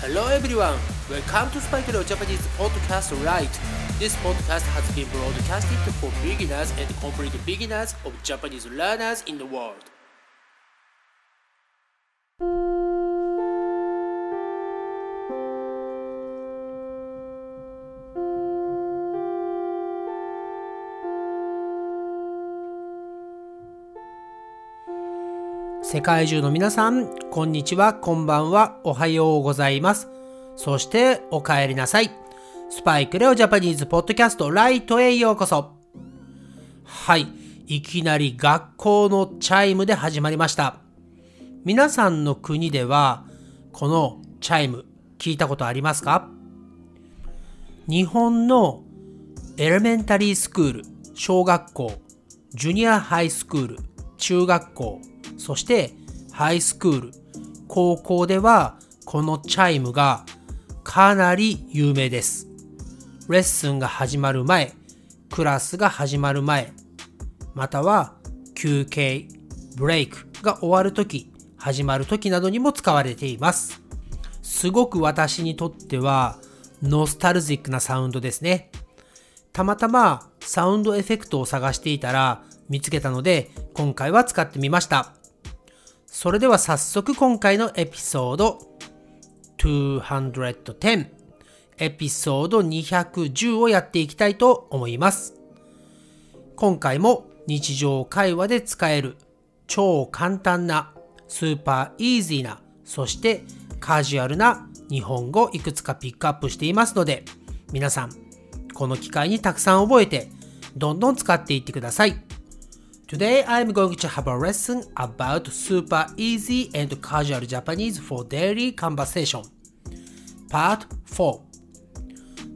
Hello everyone, welcome to Spike Leo Japanese Podcast Right. This podcast has been broadcasted for beginners and complete beginners of Japanese learners in the world. 世界中の皆さん、こんにちは、こんばんは、おはようございます。そしてお帰りなさい。スパイクレオ Japanese Podcast Lite へようこそ。はい、いきなり学校のチャイムで始まりました。皆さんの国では、このチャイム聞いたことありますか？日本の elementary school、小学校、ジュニアハイスクール、中学校、そしてハイスクール、高校ではこのチャイムがかなり有名です。レッスンが始まる前、クラスが始まる前、または休憩、ブレイクが終わるとき、始まるときなどにも使われています。すごく私にとってはノスタルジックなサウンドですね。たまたまサウンドエフェクトを探していたら見つけたので今回は使ってみました。それでは早速今回のエピソード210エピソード210をやっていきたいと思います。今回も日常会話で使える超簡単なスーパーイージーなそしてカジュアルな日本語いくつかピックアップしていますので皆さんこの機会にたくさん覚えてどんどん使っていってください。Today I'm going to have a lesson about super easy and casual Japanese for daily conversation Part 4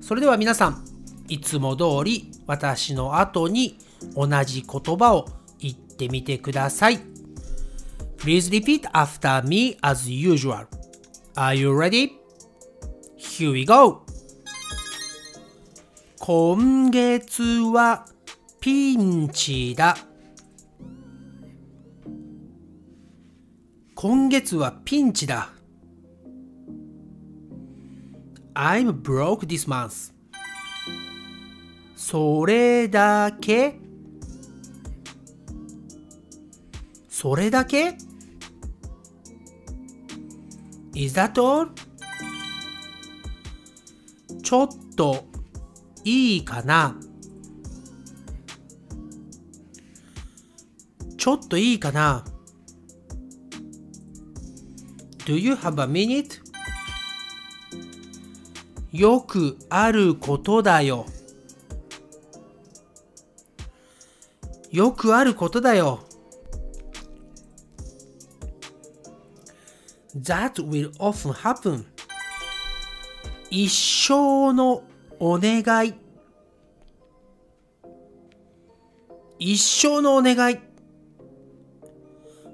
それでは皆さんいつも通り私の後に同じ言葉を言ってみてください Please repeat after me as usual Are you ready? Here we go 今月はピンチだ今月はピンチだ。I'm broke this month. それだけ？それだけ ?Is that all? ちょっといいかな？ちょっといいかな？Do you have a minute? よくあることだよ。よくあることだよ。That will often happen. 一生のお願い。一生のお願い。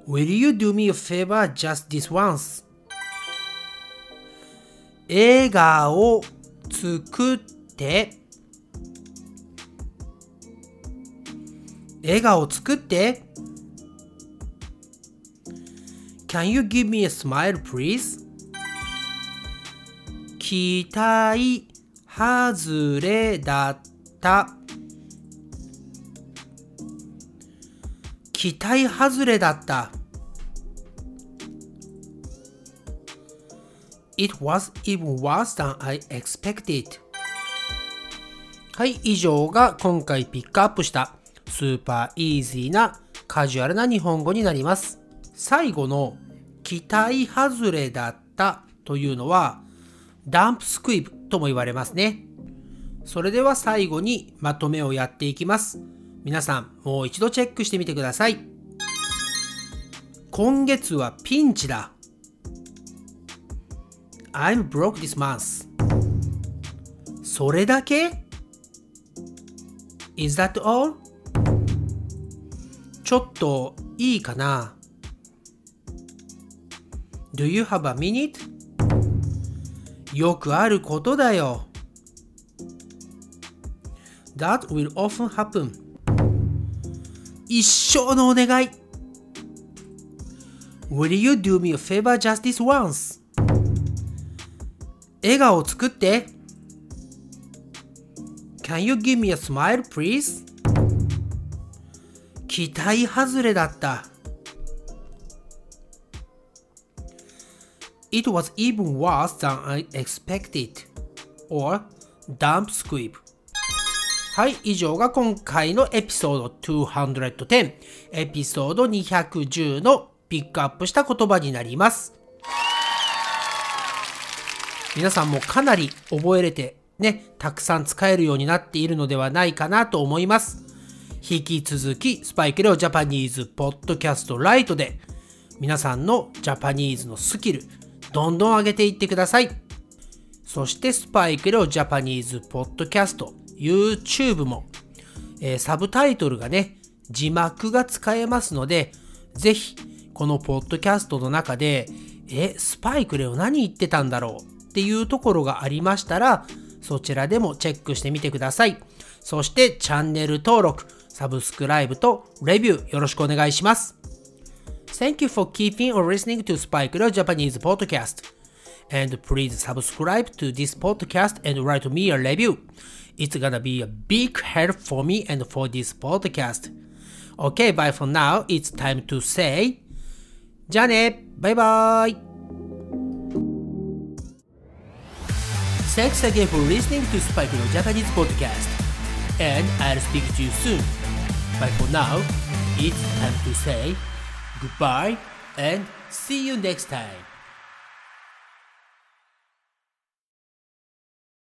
Will you do me a favor just this once? 映画を作って映画を作って Can you give me a smile please? 期待外れだった期待外れだった It was even worse than I expected. はい、以上が今回ピックアップしたスーパーイージーなカジュアルな日本語になります。最後の期待外れだったというのはダンプスクイブとも言われますね。それでは最後にまとめをやっていきます。皆さんもう一度チェックしてみてください。今月はピンチだ。I'm broke this month. それだけ ?Is that all? ちょっといいかな ?Do you have a minute? よくあることだよ。That will often happen. 一生のお願い Will you do me a favor just this once? 笑顔を作って Can you give me a smile, please? 期待外れだった。It was even worse than I expected. or Dump Squib. はい、以上が今回のエピソード210、エピソード210のピックアップした言葉になります。皆さんもかなり覚えれてね、たくさん使えるようになっているのではないかなと思います。引き続き、スパイクレオ Japanese Podcast Lite で、皆さんの Japanese のスキル、どんどん上げていってください。そしてスパイクレオジャパニーズポッドキャスト、YouTube も、えー、サブタイトルがね、字幕が使えますので、ぜひ、このポッドキャストの中で、え、スパイクレオ何言ってたんだろう？っていうところがありましたら、そちらでもチェックしてみてください。そしてチャンネル登録、サブスクライブとレビューよろしくお願いします。Thank you for keeping or listening to Spike Leo Japanese podcast. And please subscribe to this podcast and write me a review. It's gonna be a big help for me and for this podcast. Okay, bye for now. It's time to say じゃあねバイバイ Thanks again for listening to Spike No Japanese podcast. And I'll speak to you soon. But for now, it's time to say goodbye and see you next time.